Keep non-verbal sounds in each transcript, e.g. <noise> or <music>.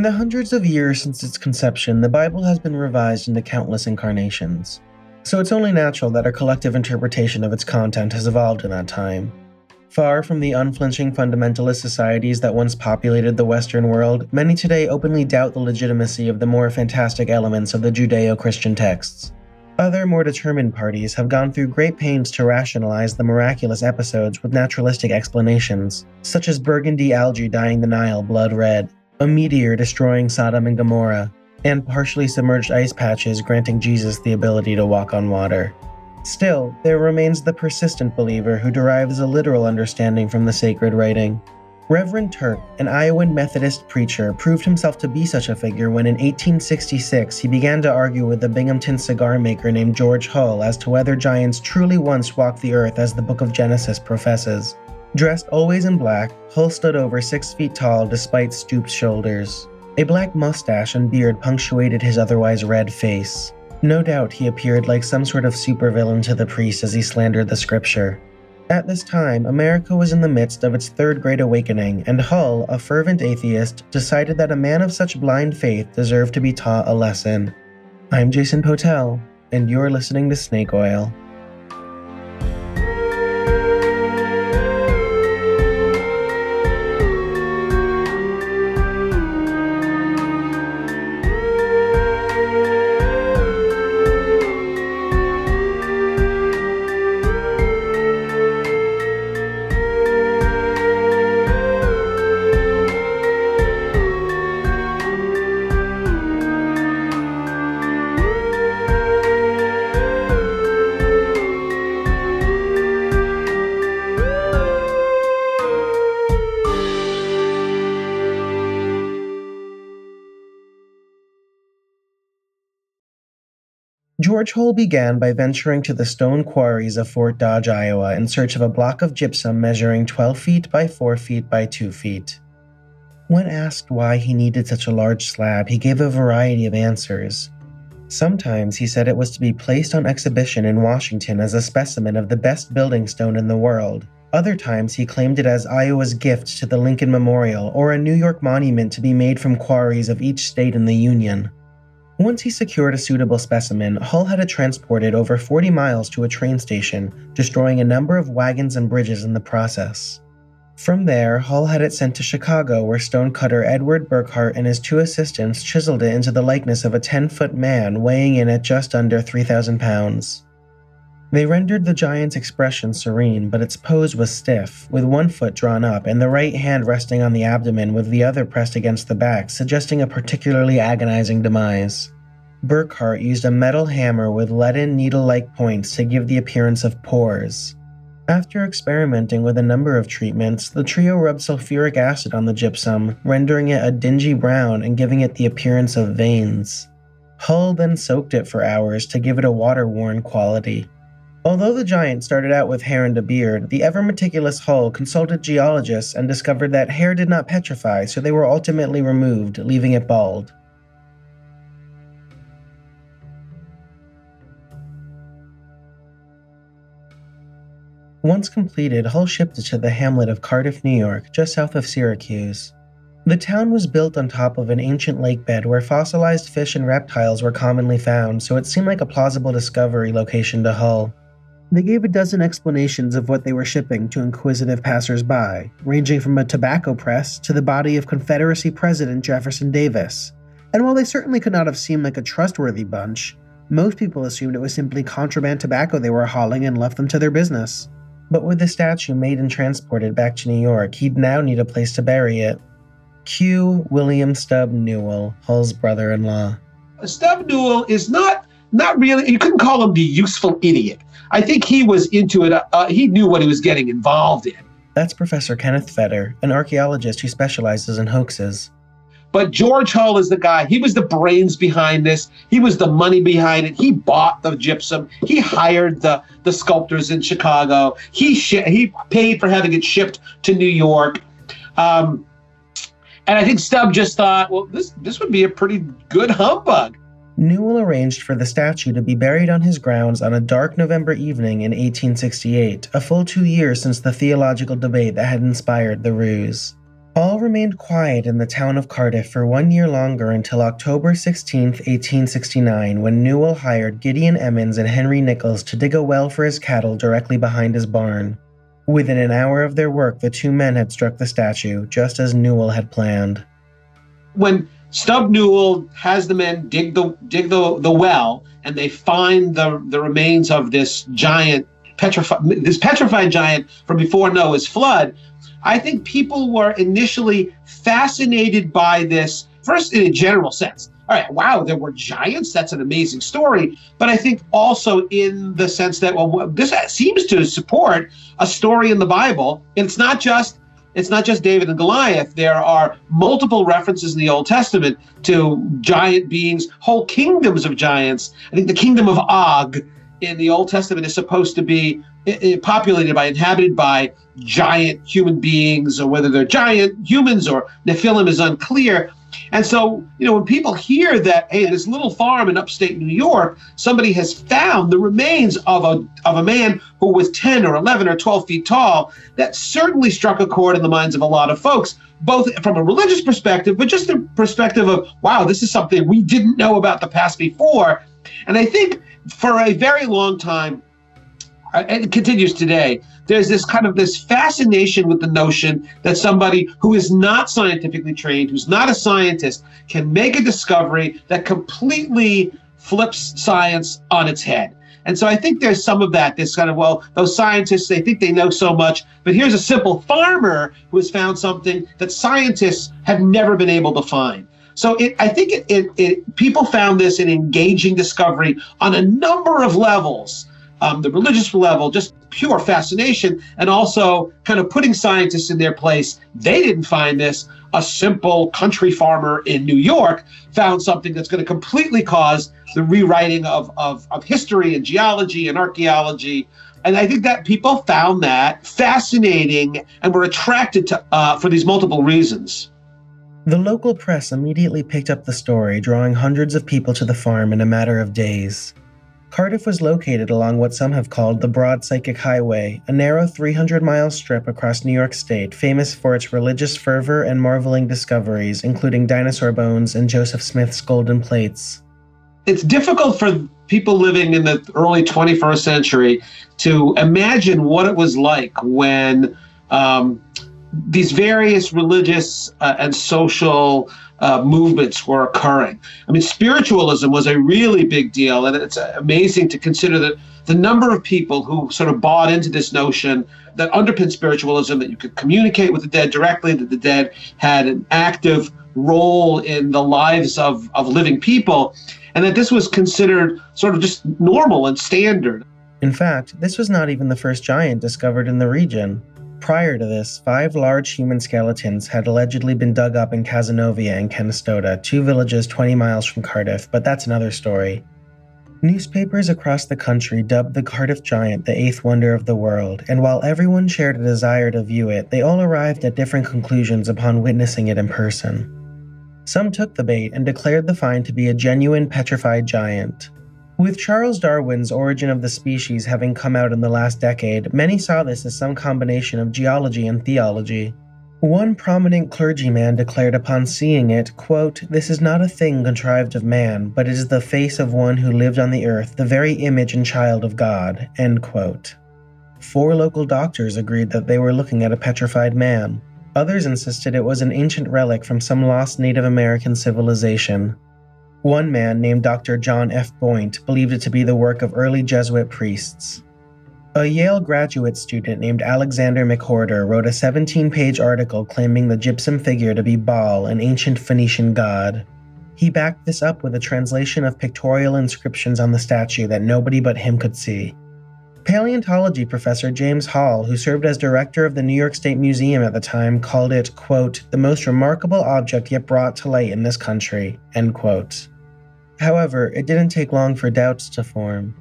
In the hundreds of years since its conception, the Bible has been revised into countless incarnations. So it's only natural that our collective interpretation of its content has evolved in that time. Far from the unflinching fundamentalist societies that once populated the Western world, many today openly doubt the legitimacy of the more fantastic elements of the Judeo Christian texts. Other, more determined parties have gone through great pains to rationalize the miraculous episodes with naturalistic explanations, such as burgundy algae dyeing the Nile blood red, a meteor destroying Sodom and Gomorrah, and partially submerged ice patches granting Jesus the ability to walk on water. Still, there remains the persistent believer who derives a literal understanding from the sacred writing. Reverend Turk, an Iowan Methodist preacher, proved himself to be such a figure when in 1866 he began to argue with a Binghamton cigar maker named George Hull as to whether giants truly once walked the earth as the book of Genesis professes. Dressed always in black, Hull stood over six feet tall despite stooped shoulders. A black mustache and beard punctuated his otherwise red face. No doubt he appeared like some sort of supervillain to the priest as he slandered the scripture. At this time, America was in the midst of its third great awakening, and Hull, a fervent atheist, decided that a man of such blind faith deserved to be taught a lesson. I'm Jason Potel, and you're listening to Snake Oil. George Hull began by venturing to the stone quarries of Fort Dodge, Iowa, in search of a block of gypsum measuring 12 feet by 4 feet by 2 feet. When asked why he needed such a large slab, he gave a variety of answers. Sometimes he said it was to be placed on exhibition in Washington as a specimen of the best building stone in the world. Other times he claimed it as Iowa's gift to the Lincoln Memorial or a New York monument to be made from quarries of each state in the Union. Once he secured a suitable specimen, Hull had it transported over 40 miles to a train station, destroying a number of wagons and bridges in the process. From there, Hull had it sent to Chicago, where stonecutter Edward Burghardt and his two assistants chiseled it into the likeness of a 10 foot man weighing in at just under 3,000 pounds. They rendered the giant's expression serene, but its pose was stiff, with one foot drawn up and the right hand resting on the abdomen with the other pressed against the back, suggesting a particularly agonizing demise. Burghardt used a metal hammer with leaden needle like points to give the appearance of pores. After experimenting with a number of treatments, the trio rubbed sulfuric acid on the gypsum, rendering it a dingy brown and giving it the appearance of veins. Hull then soaked it for hours to give it a water worn quality. Although the giant started out with hair and a beard, the ever meticulous Hull consulted geologists and discovered that hair did not petrify, so they were ultimately removed, leaving it bald. Once completed, Hull shipped it to the hamlet of Cardiff, New York, just south of Syracuse. The town was built on top of an ancient lake bed where fossilized fish and reptiles were commonly found, so it seemed like a plausible discovery location to Hull. They gave a dozen explanations of what they were shipping to inquisitive passers-by, ranging from a tobacco press to the body of Confederacy President Jefferson Davis. And while they certainly could not have seemed like a trustworthy bunch, most people assumed it was simply contraband tobacco they were hauling and left them to their business. But with the statue made and transported back to New York, he'd now need a place to bury it. Q. William Stub Newell, Hull's brother-in-law. Stub Newell is not not really. You couldn't call him the useful idiot. I think he was into it. Uh, he knew what he was getting involved in. That's Professor Kenneth Feder, an archaeologist who specializes in hoaxes. But George Hull is the guy. He was the brains behind this. He was the money behind it. He bought the gypsum. He hired the the sculptors in Chicago. He sh- he paid for having it shipped to New York. Um, and I think Stub just thought, well, this this would be a pretty good humbug. Newell arranged for the statue to be buried on his grounds on a dark November evening in 1868, a full two years since the theological debate that had inspired the ruse. All remained quiet in the town of Cardiff for one year longer until October 16, 1869, when Newell hired Gideon Emmons and Henry Nichols to dig a well for his cattle directly behind his barn. Within an hour of their work, the two men had struck the statue, just as Newell had planned. When Stub Newell has the men dig the dig the, the well, and they find the the remains of this giant petrified this petrified giant from before Noah's flood. I think people were initially fascinated by this, first in a general sense. All right, wow, there were giants. That's an amazing story. But I think also in the sense that, well, this seems to support a story in the Bible. It's not just it's not just David and Goliath. There are multiple references in the Old Testament to giant beings, whole kingdoms of giants. I think the kingdom of Og in the Old Testament is supposed to be populated by, inhabited by giant human beings, or whether they're giant humans or Nephilim is unclear. And so, you know, when people hear that, hey, in this little farm in upstate New York, somebody has found the remains of a of a man who was 10 or 11 or 12 feet tall, that certainly struck a chord in the minds of a lot of folks, both from a religious perspective, but just the perspective of, wow, this is something we didn't know about the past before. And I think for a very long time, Uh, it continues today, there's this kind of this fascination with the notion that somebody who is not scientifically trained, who's not a scientist, can make a discovery that completely flips science on its head. And so I think there's some of that, this kind of, well, those scientists, they think they know so much, but here's a simple farmer who has found something that scientists have never been able to find. So it, I think it, it, it, people found this an engaging discovery on a number of levels. Um, the religious level, just pure fascination, and also kind of putting scientists in their place. They didn't find this. A simple country farmer in New York found something that's going to completely cause the rewriting of, of, of history and geology and archaeology. And I think that people found that fascinating and were attracted to uh, for these multiple reasons. The local press immediately picked up the story, drawing hundreds of people to the farm in a matter of days. Cardiff was located along what some have called the Broad Psychic Highway, a narrow 300 mile strip across New York State famous for its religious fervor and marveling discoveries, including dinosaur bones and Joseph Smith's golden plates. It's difficult for people living in the early 21st century to imagine what it was like when um, these various religious uh, and social uh, movements were occurring. I mean, spiritualism was a really big deal, and it's amazing to consider that the number of people who sort of bought into this notion that underpinned spiritualism that you could communicate with the dead directly, that the dead had an active role in the lives of, of living people, and that this was considered sort of just normal and standard. In fact, this was not even the first giant discovered in the region. Prior to this, five large human skeletons had allegedly been dug up in Cazenovia and Canastota, two villages 20 miles from Cardiff, but that's another story. Newspapers across the country dubbed the Cardiff Giant the eighth wonder of the world, and while everyone shared a desire to view it, they all arrived at different conclusions upon witnessing it in person. Some took the bait and declared the find to be a genuine petrified giant. With Charles Darwin's Origin of the Species having come out in the last decade, many saw this as some combination of geology and theology. One prominent clergyman declared upon seeing it, quote, This is not a thing contrived of man, but it is the face of one who lived on the earth, the very image and child of God. End quote. Four local doctors agreed that they were looking at a petrified man. Others insisted it was an ancient relic from some lost Native American civilization. One man, named Dr. John F. Boynton, believed it to be the work of early Jesuit priests. A Yale graduate student named Alexander McWhorter wrote a 17 page article claiming the gypsum figure to be Baal, an ancient Phoenician god. He backed this up with a translation of pictorial inscriptions on the statue that nobody but him could see. Paleontology professor James Hall, who served as director of the New York State Museum at the time, called it, quote, the most remarkable object yet brought to light in this country, end quote. However, it didn't take long for doubts to form.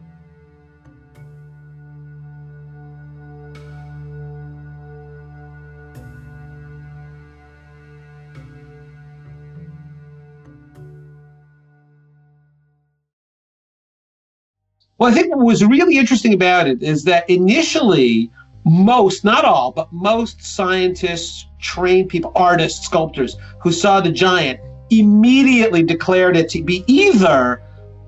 Well, I think what was really interesting about it is that initially most, not all, but most scientists, trained people, artists, sculptors who saw the giant immediately declared it to be either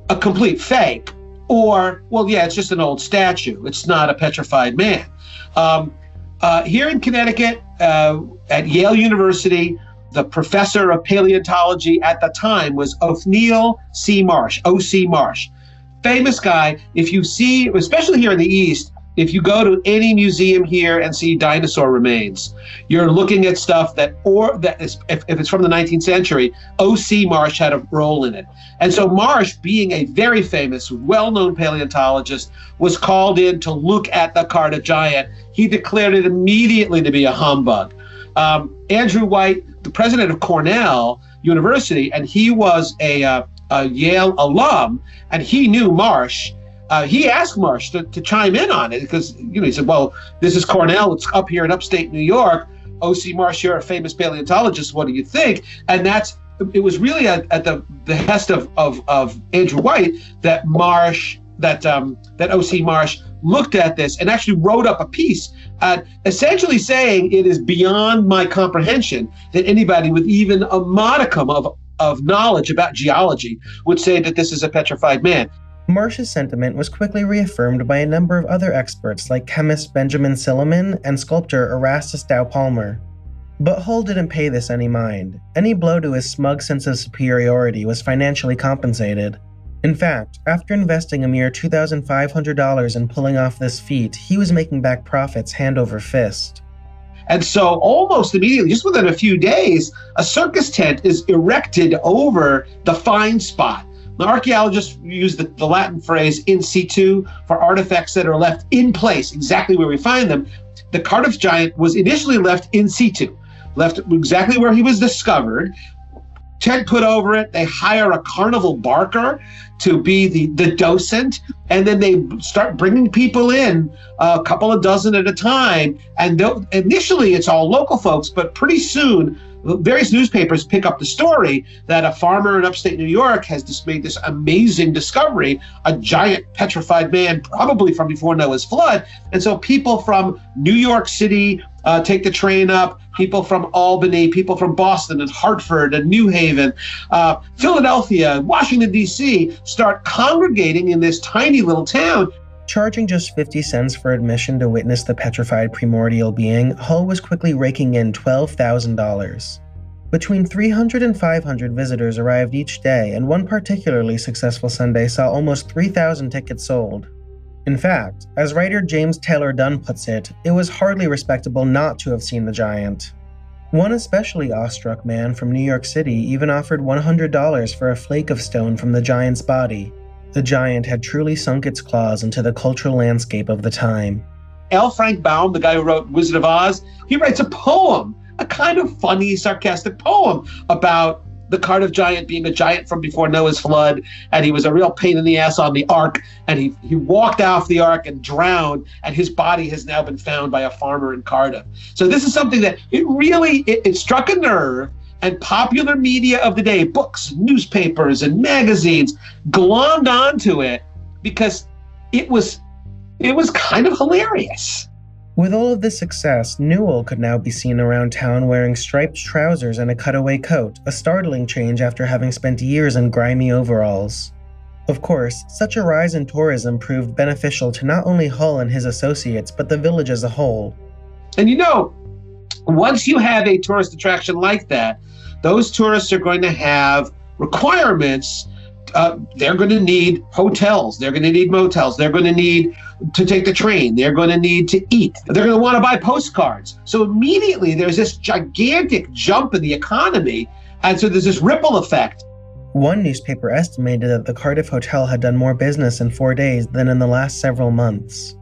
a complete fake or, well, yeah, it's just an old statue. It's not a petrified man. Um, uh, here in Connecticut, uh, at Yale University, the professor of paleontology at the time was Othniel C. Marsh, O.C. Marsh. Famous guy. If you see, especially here in the East, if you go to any museum here and see dinosaur remains, you're looking at stuff that, or that is, if, if it's from the 19th century, O.C. Marsh had a role in it. And so Marsh, being a very famous, well-known paleontologist, was called in to look at the Cardiff giant. He declared it immediately to be a humbug. Um, Andrew White, the president of Cornell University, and he was a, uh, a Yale alum, and he knew Marsh uh, he asked Marsh to, to chime in on it because you know he said, "Well, this is Cornell. It's up here in upstate New York. O.C. Marsh, you're a famous paleontologist. What do you think?" And that's it was really at, at the behest of, of of Andrew White that Marsh that um, that O.C. Marsh looked at this and actually wrote up a piece, uh, essentially saying it is beyond my comprehension that anybody with even a modicum of of knowledge about geology would say that this is a petrified man. Marsh's sentiment was quickly reaffirmed by a number of other experts like chemist Benjamin Silliman and sculptor Erastus Dow Palmer. But Hull didn't pay this any mind. Any blow to his smug sense of superiority was financially compensated. In fact, after investing a mere $2,500 in pulling off this feat, he was making back profits hand over fist. And so, almost immediately, just within a few days, a circus tent is erected over the find spot archaeologists use the, the Latin phrase in situ for artifacts that are left in place, exactly where we find them. The Cardiff giant was initially left in situ, left exactly where he was discovered. Tent put over it. They hire a carnival barker to be the, the docent, and then they start bringing people in, a couple of dozen at a time. And initially, it's all local folks, but pretty soon various newspapers pick up the story that a farmer in upstate New York has just made this amazing discovery, a giant petrified man, probably from before Noah's flood. And so people from New York City uh, take the train up, people from Albany, people from Boston and Hartford and New Haven, uh, Philadelphia, Washington, D.C. start congregating in this tiny little town Charging just 50 cents for admission to witness the petrified primordial being, Hull was quickly raking in $12,000. Between 300 and 500 visitors arrived each day, and one particularly successful Sunday saw almost 3,000 tickets sold. In fact, as writer James Taylor Dunn puts it, it was hardly respectable not to have seen the giant. One especially awestruck man from New York City even offered $100 for a flake of stone from the giant's body, the giant had truly sunk its claws into the cultural landscape of the time. L. Frank Baum, the guy who wrote Wizard of Oz, he writes a poem, a kind of funny, sarcastic poem about the Cardiff giant being a giant from before Noah's flood, and he was a real pain in the ass on the ark, and he, he walked off the ark and drowned, and his body has now been found by a farmer in Cardiff. So this is something that it really it, it struck a nerve and popular media of the day, books, newspapers, and magazines, glommed onto it because it was it was kind of hilarious. With all of this success, Newell could now be seen around town wearing striped trousers and a cutaway coat, a startling change after having spent years in grimy overalls. Of course, such a rise in tourism proved beneficial to not only Hull and his associates, but the village as a whole. And you know, once you have a tourist attraction like that, those tourists are going to have requirements. Uh, they're going to need hotels. They're going to need motels. They're going to need to take the train. They're going to need to eat. They're going to want to buy postcards. So immediately there's this gigantic jump in the economy. And so there's this ripple effect. One newspaper estimated that the Cardiff Hotel had done more business in four days than in the last several months.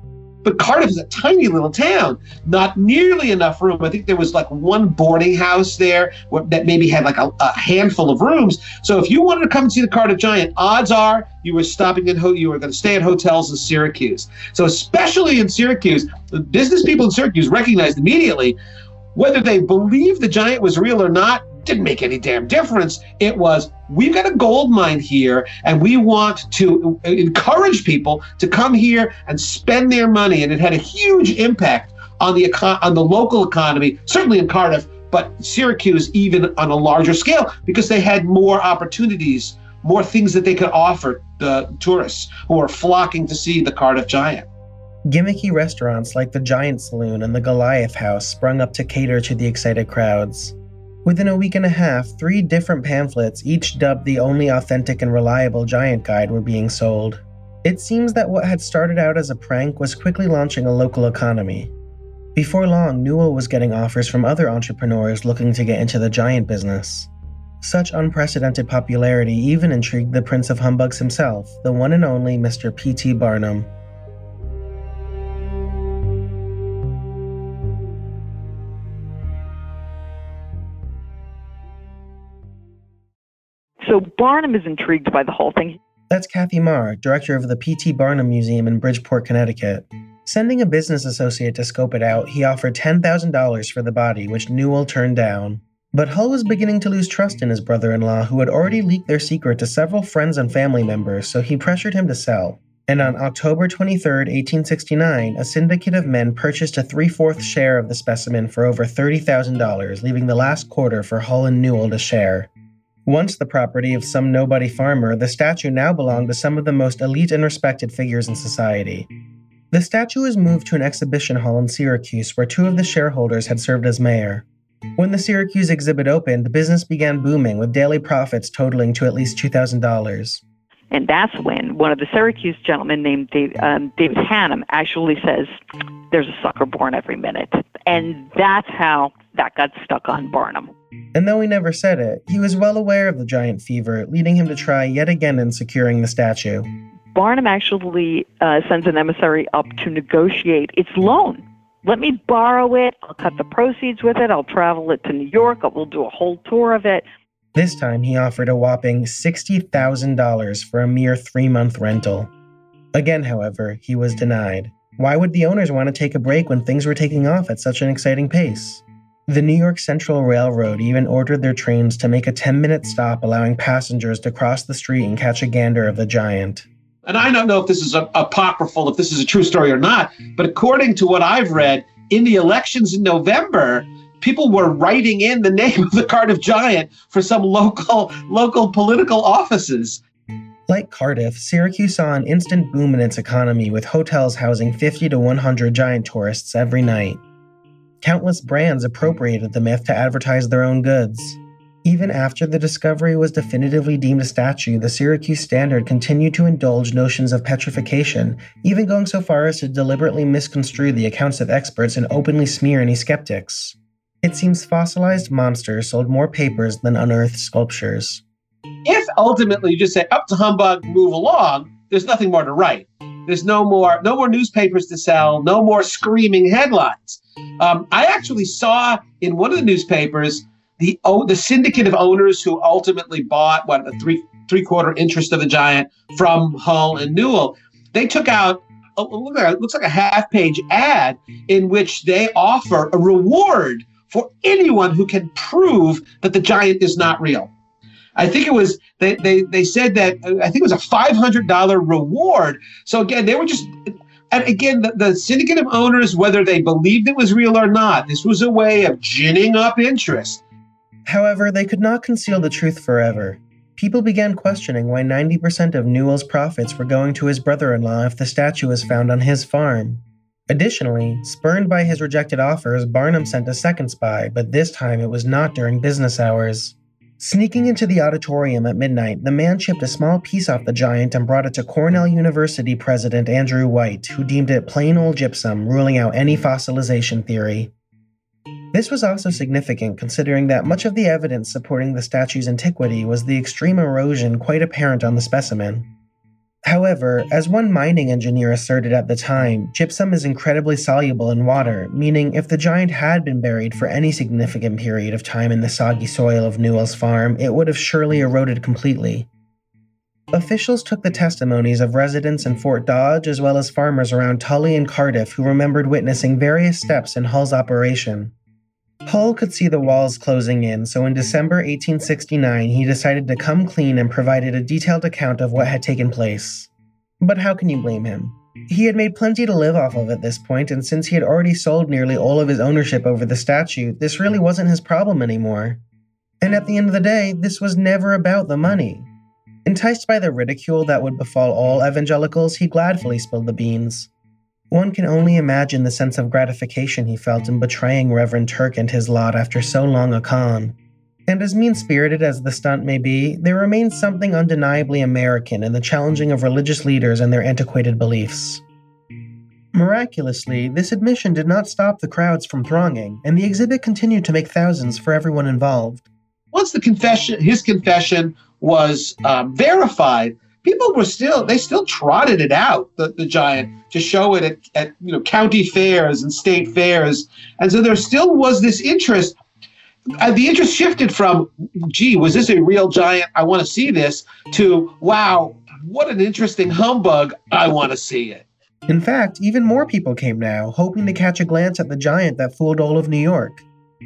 But Cardiff is a tiny little town, not nearly enough room. I think there was like one boarding house there that maybe had like a, a handful of rooms. So if you wanted to come and see the Cardiff Giant, odds are you were stopping in ho- you were going to stay at hotels in Syracuse. So especially in Syracuse, the business people in Syracuse recognized immediately whether they believed the giant was real or not didn't make any damn difference. It was, we've got a gold mine here, and we want to encourage people to come here and spend their money. And it had a huge impact on the econ- on the local economy, certainly in Cardiff, but Syracuse even on a larger scale because they had more opportunities, more things that they could offer the tourists who are flocking to see the Cardiff Giant. Gimmicky restaurants like the Giant Saloon and the Goliath House sprung up to cater to the excited crowds. Within a week and a half, three different pamphlets, each dubbed the only authentic and reliable Giant Guide, were being sold. It seems that what had started out as a prank was quickly launching a local economy. Before long, Newell was getting offers from other entrepreneurs looking to get into the giant business. Such unprecedented popularity even intrigued the Prince of Humbugs himself, the one and only Mr. P.T. Barnum. So Barnum is intrigued by the whole thing. That's Kathy Maher, director of the P.T. Barnum Museum in Bridgeport, Connecticut. Sending a business associate to scope it out, he offered $10,000 for the body, which Newell turned down. But Hull was beginning to lose trust in his brother in law, who had already leaked their secret to several friends and family members, so he pressured him to sell. And on October 23, 1869, a syndicate of men purchased a three fourths share of the specimen for over $30,000, leaving the last quarter for Hull and Newell to share. Once the property of some nobody farmer, the statue now belonged to some of the most elite and respected figures in society. The statue was moved to an exhibition hall in Syracuse where two of the shareholders had served as mayor. When the Syracuse exhibit opened, the business began booming with daily profits totaling to at least $2,000. And that's when one of the Syracuse gentlemen named Dave, um, David Hannum actually says, There's a sucker born every minute. And that's how that got stuck on Barnum. And though he never said it, he was well aware of the giant fever, leading him to try yet again in securing the statue. Barnum actually uh, sends an emissary up to negotiate its loan. Let me borrow it. I'll cut the proceeds with it. I'll travel it to New York. We'll do a whole tour of it. This time he offered a whopping $60,000 for a mere three month rental. Again, however, he was denied. Why would the owners want to take a break when things were taking off at such an exciting pace? The New York Central Railroad even ordered their trains to make a 10 minute stop, allowing passengers to cross the street and catch a gander of the giant. And I don't know if this is apocryphal, if this is a true story or not, but according to what I've read, in the elections in November, people were writing in the name of the Cardiff Giant for some local local political offices. Like Cardiff, Syracuse saw an instant boom in its economy with hotels housing 50 to 100 giant tourists every night. Countless brands appropriated the myth to advertise their own goods. Even after the discovery was definitively deemed a statue, the Syracuse Standard continued to indulge notions of petrification, even going so far as to deliberately misconstrue the accounts of experts and openly smear any skeptics. It seems fossilized monsters sold more papers than unearthed sculptures. If ultimately you just say up to humbug, move along, there's nothing more to write. There's no more no more newspapers to sell, no more screaming headlines. Um, I actually saw in one of the newspapers the oh, the syndicate of owners who ultimately bought what a three three quarter interest of the giant from Hull and Newell. They took out a, looks like a half page ad in which they offer a reward for anyone who can prove that the giant is not real. I think it was they they, they said that uh, I think it was a five hundred dollar reward. So again, they were just and again the, the syndicate of owners, whether they believed it was real or not, this was a way of ginning up interest. However, they could not conceal the truth forever. People began questioning why 90% of Newell's profits were going to his brother in law if the statue was found on his farm. Additionally, spurned by his rejected offers, Barnum sent a second spy, but this time it was not during business hours. Sneaking into the auditorium at midnight, the man chipped a small piece off the giant and brought it to Cornell University president Andrew White, who deemed it plain old gypsum, ruling out any fossilization theory. This was also significant considering that much of the evidence supporting the statue's antiquity was the extreme erosion quite apparent on the specimen. However, as one mining engineer asserted at the time, gypsum is incredibly soluble in water, meaning if the giant had been buried for any significant period of time in the soggy soil of Newell's farm, it would have surely eroded completely. Officials took the testimonies of residents in Fort Dodge as well as farmers around Tully and Cardiff who remembered witnessing various steps in Hull's operation. Hull could see the walls closing in, so in December 1869 he decided to come clean and provided a detailed account of what had taken place. But how can you blame him? He had made plenty to live off of at this point, and since he had already sold nearly all of his ownership over the statue, this really wasn't his problem anymore. And at the end of the day, this was never about the money. Enticed by the ridicule that would befall all evangelicals, he gladly spilled the beans. One can only imagine the sense of gratification he felt in betraying Reverend Turk and his lot after so long a con. And as mean spirited as the stunt may be, there remains something undeniably American in the challenging of religious leaders and their antiquated beliefs. Miraculously, this admission did not stop the crowds from thronging, and the exhibit continued to make thousands for everyone involved. Once the confession, his confession was um, verified, people were still they still trotted it out the, the giant to show it at, at you know county fairs and state fairs. And so there still was this interest. The interest shifted from gee was this a real giant? I want to see this to wow what an interesting humbug i want to see it. In fact even more people came now hoping to catch a glance at the giant that fooled all of new york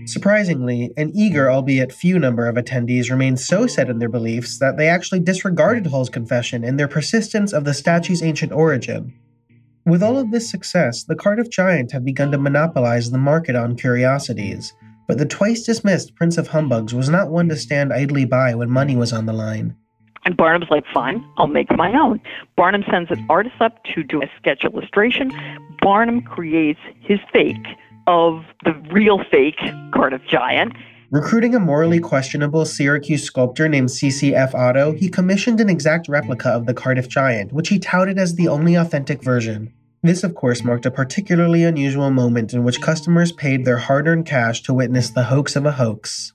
Surprisingly, an eager, albeit few number of attendees remained so set in their beliefs that they actually disregarded Hull's confession in their persistence of the statue's ancient origin. With all of this success, the Cardiff Giant had begun to monopolize the market on curiosities, but the twice dismissed Prince of Humbugs was not one to stand idly by when money was on the line. And Barnum's like, fine, I'll make my own. Barnum sends an artist up to do a sketch illustration. Barnum creates his fake of the real fake Cardiff Giant. Recruiting a morally questionable Syracuse sculptor named CCF Otto, he commissioned an exact replica of the Cardiff Giant, which he touted as the only authentic version. This, of course, marked a particularly unusual moment in which customers paid their hard earned cash to witness the hoax of a hoax.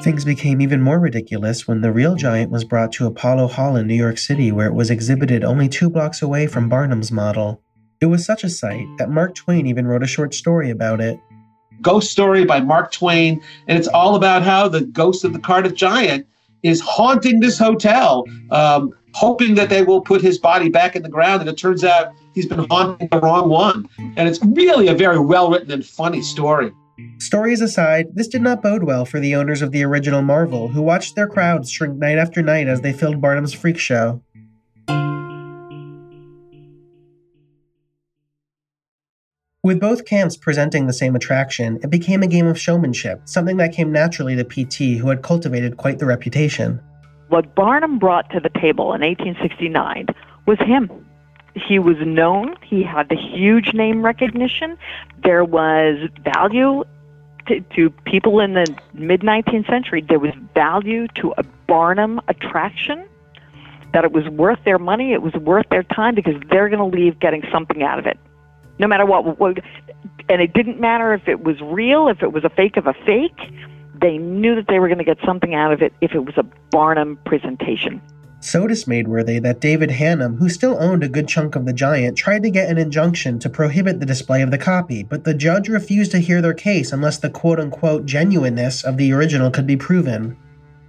Things became even more ridiculous when the real giant was brought to Apollo Hall in New York City, where it was exhibited only two blocks away from Barnum's model. It was such a sight that Mark Twain even wrote a short story about it. Ghost Story by Mark Twain, and it's all about how the ghost of the Cardiff Giant is haunting this hotel, um, hoping that they will put his body back in the ground. And it turns out he's been haunting the wrong one. And it's really a very well written and funny story. Stories aside, this did not bode well for the owners of the original Marvel, who watched their crowds shrink night after night as they filled Barnum's freak show. With both camps presenting the same attraction, it became a game of showmanship, something that came naturally to PT, who had cultivated quite the reputation. What Barnum brought to the table in 1869 was him. He was known, he had the huge name recognition, there was value to, people in the mid 19th century, there was value to a Barnum attraction that it was worth their money, it was worth their time because they're going to leave getting something out of it no matter what. And it didn't matter if it was real, if it was a fake of a fake. They knew that they were going to get something out of it if it was a Barnum presentation. So dismayed were they that David Hannum, who still owned a good chunk of the giant, tried to get an injunction to prohibit the display of the copy, but the judge refused to hear their case unless the quote unquote genuineness of the original could be proven.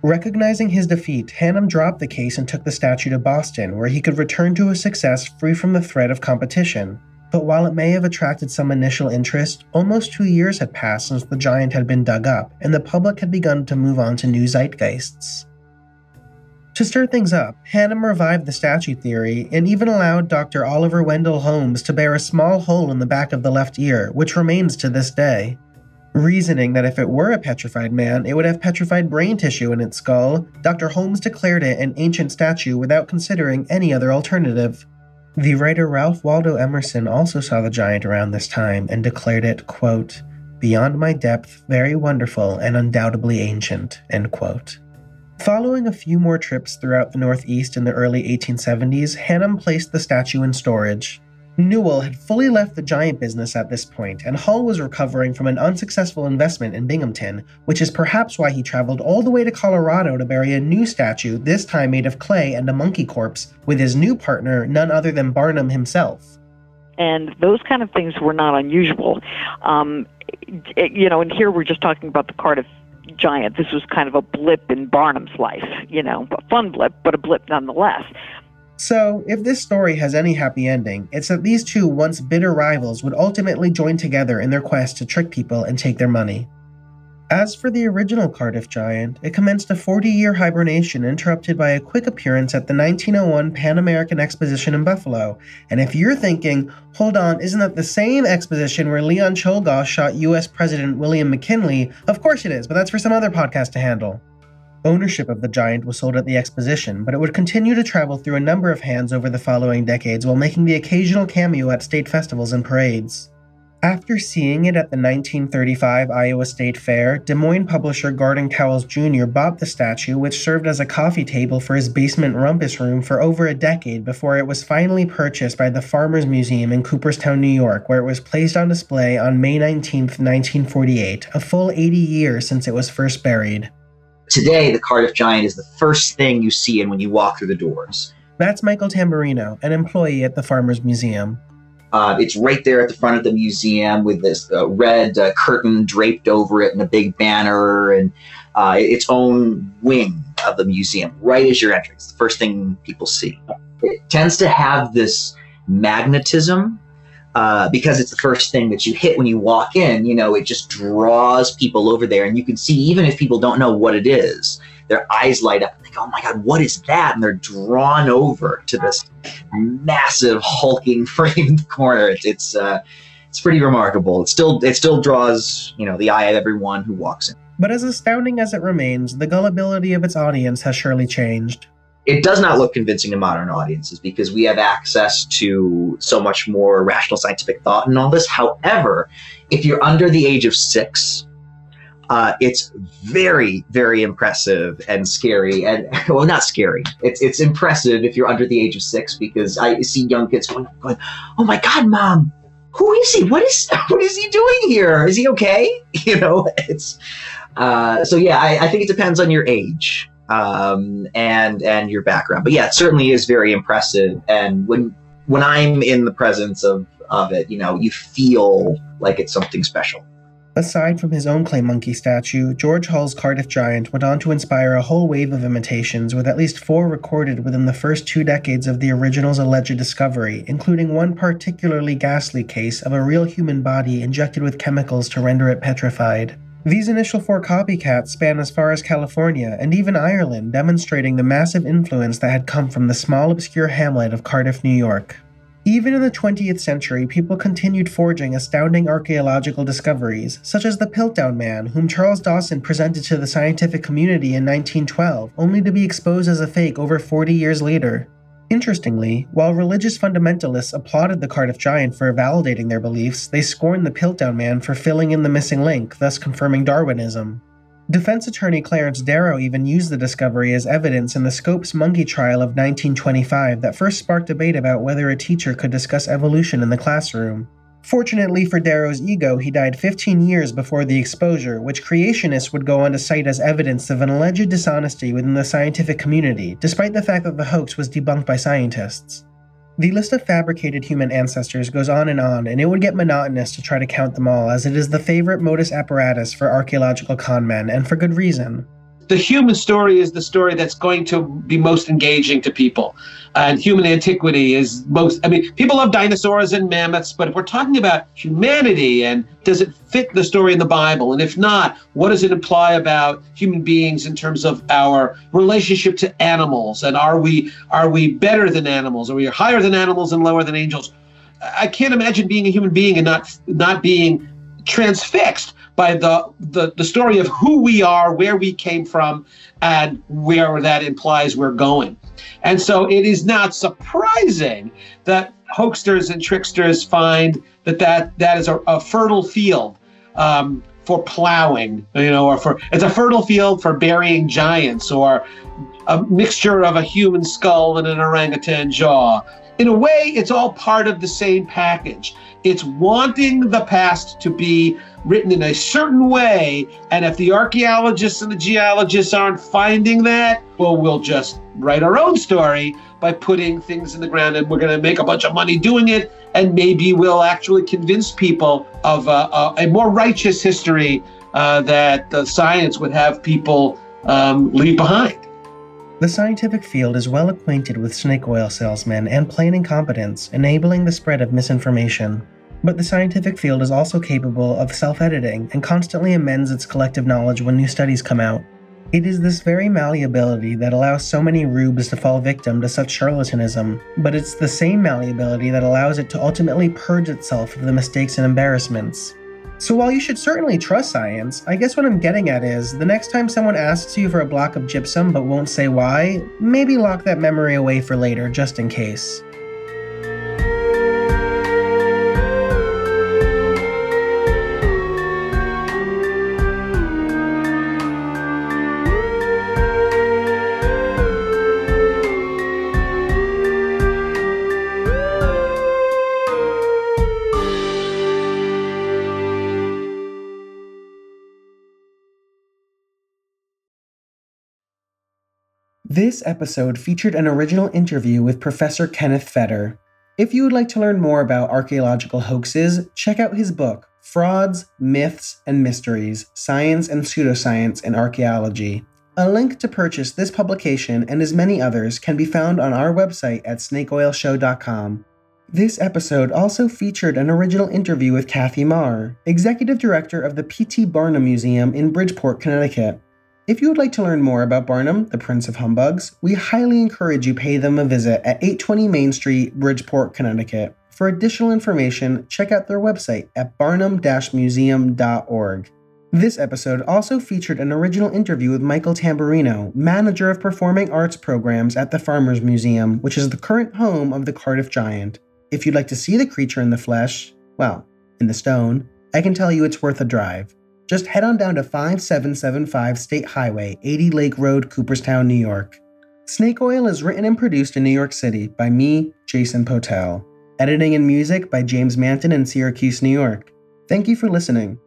Recognizing his defeat, Hannum dropped the case and took the statue to Boston, where he could return to a success free from the threat of competition. But while it may have attracted some initial interest, almost two years had passed since the giant had been dug up, and the public had begun to move on to new zeitgeists. To stir things up, Hannum revived the statue theory and even allowed Dr. Oliver Wendell Holmes to bear a small hole in the back of the left ear, which remains to this day. Reasoning that if it were a petrified man, it would have petrified brain tissue in its skull, Dr. Holmes declared it an ancient statue without considering any other alternative. The writer Ralph Waldo Emerson also saw the giant around this time and declared it, quote, beyond my depth, very wonderful, and undoubtedly ancient, end quote. Following a few more trips throughout the Northeast in the early 1870s, Hannum placed the statue in storage. Newell had fully left the giant business at this point, and Hull was recovering from an unsuccessful investment in Binghamton, which is perhaps why he traveled all the way to Colorado to bury a new statue, this time made of clay and a monkey corpse, with his new partner, none other than Barnum himself. And those kind of things were not unusual. Um, it, you know, and here we're just talking about the Cardiff giant. This was kind of a blip in Barnum's life, you know, a fun blip, but a blip nonetheless. So, if this story has any happy ending, it's that these two once bitter rivals would ultimately join together in their quest to trick people and take their money. As for the original Cardiff giant, it commenced a 40 year hibernation interrupted by a quick appearance at the 1901 Pan American Exposition in Buffalo. And if you're thinking, hold on, isn't that the same exposition where Leon Czolgosz shot US President William McKinley? Of course it is, but that's for some other podcast to handle. Ownership of the giant was sold at the exposition, but it would continue to travel through a number of hands over the following decades while making the occasional cameo at state festivals and parades. After seeing it at the 1935 Iowa State Fair, Des Moines publisher Gordon Cowles Jr. bought the statue, which served as a coffee table for his basement rumpus room for over a decade before it was finally purchased by the Farmers Museum in Cooperstown, New York, where it was placed on display on May 19, 1948, a full 80 years since it was first buried. Today, the Cardiff Giant is the first thing you see in when you walk through the doors. That's Michael Tamburino, an employee at the Farmers Museum. Uh, it's right there at the front of the museum with this uh, red uh, curtain draped over it and a big banner and uh, its own wing of the museum right as you're entering. It's the first thing people see. It tends to have this magnetism uh, because it's the first thing that you hit when you walk in. You know, it just draws people over there, and you can see even if people don't know what it is, their eyes light up and think, "Oh my God, what is that?" And they're drawn over to this massive hulking <laughs> frame in the corner. It's it's uh, it's pretty remarkable. It still it still draws you know the eye of everyone who walks in. But as astounding as it remains, the gullibility of its audience has surely changed. It does not look convincing to modern audiences because we have access to so much more rational scientific thought and all this. However, if you're under the age of six, uh, it's very, very impressive and scary, and <laughs> well, not scary. It's it's impressive if you're under the age of six because I see young kids going, going "Oh my God, mom, who is he? What is <laughs> what is he doing here? Is he okay?" <laughs> You know, it's uh, so yeah. I, I think it depends on your age um, and and your background, but yeah, it certainly is very impressive. And when when I'm in the presence of of it, you know, you feel like it's something special. Aside from his own clay monkey statue, George Hull's Cardiff Giant went on to inspire a whole wave of imitations, with at least four recorded within the first two decades of the original's alleged discovery, including one particularly ghastly case of a real human body injected with chemicals to render it petrified. These initial four copycats span as far as California and even Ireland, demonstrating the massive influence that had come from the small, obscure hamlet of Cardiff, New York. Even in the 20th century, people continued forging astounding archaeological discoveries, such as the Piltdown Man, whom Charles Dawson presented to the scientific community in 1912, only to be exposed as a fake over 40 years later. Interestingly, while religious fundamentalists applauded the Cardiff Giant for validating their beliefs, they scorned the Piltdown Man for filling in the missing link, thus confirming Darwinism. Defense attorney Clarence Darrow even used the discovery as evidence in the Scopes monkey trial of 1925 that first sparked debate about whether a teacher could discuss evolution in the classroom. Fortunately for Darrow's ego, he died 15 years before the exposure, which creationists would go on to cite as evidence of an alleged dishonesty within the scientific community, despite the fact that the hoax was debunked by scientists. The list of fabricated human ancestors goes on and on, and it would get monotonous to try to count them all, as it is the favorite modus apparatus for archaeological conmen, and for good reason the human story is the story that's going to be most engaging to people. And human antiquity is most, I mean, people love dinosaurs and mammoths, but if we're talking about humanity and does it fit the story in the Bible? And if not, what does it imply about human beings in terms of our relationship to animals? And are we are we better than animals? Are we higher than animals and lower than angels? I can't imagine being a human being and not not being transfixed by the, the, the story of who we are, where we came from, and where that implies we're going. And so it is not surprising that hoaxers and tricksters find that that, that is a, a fertile field um, for plowing, you know, or for it's a fertile field for burying giants or a mixture of a human skull and an orangutan jaw. In a way, it's all part of the same package. It's wanting the past to be written in a certain way. And if the archaeologists and the geologists aren't finding that, well, we'll just write our own story by putting things in the ground and we're going to make a bunch of money doing it. And maybe we'll actually convince people of a, a more righteous history uh, that science would have people um, leave behind. The scientific field is well acquainted with snake oil salesmen and plain incompetence, enabling the spread of misinformation. But the scientific field is also capable of self editing and constantly amends its collective knowledge when new studies come out. It is this very malleability that allows so many rubes to fall victim to such charlatanism, but it's the same malleability that allows it to ultimately purge itself of the mistakes and embarrassments. So while you should certainly trust science, I guess what I'm getting at is the next time someone asks you for a block of gypsum but won't say why, maybe lock that memory away for later just in case. This episode featured an original interview with Professor Kenneth Feder. If you would like to learn more about archaeological hoaxes, check out his book, Frauds, Myths, and Mysteries Science and Pseudoscience in Archaeology. A link to purchase this publication and as many others can be found on our website at snakeoilshow.com. This episode also featured an original interview with Kathy Maher, Executive Director of the P.T. Barnum Museum in Bridgeport, Connecticut. If you would like to learn more about Barnum, the Prince of Humbugs, we highly encourage you pay them a visit at 820 Main Street, Bridgeport, Connecticut. For additional information, check out their website at barnum-museum.org. This episode also featured an original interview with Michael Tamburino, manager of performing arts programs at the Farmers Museum, which is the current home of the Cardiff Giant. If you'd like to see the creature in the flesh, well, in the stone, I can tell you it's worth a drive. Just head on down to 5775 State Highway, 80 Lake Road, Cooperstown, New York. Snake Oil is written and produced in New York City by me, Jason Potel. Editing and music by James Manton in Syracuse, New York. Thank you for listening.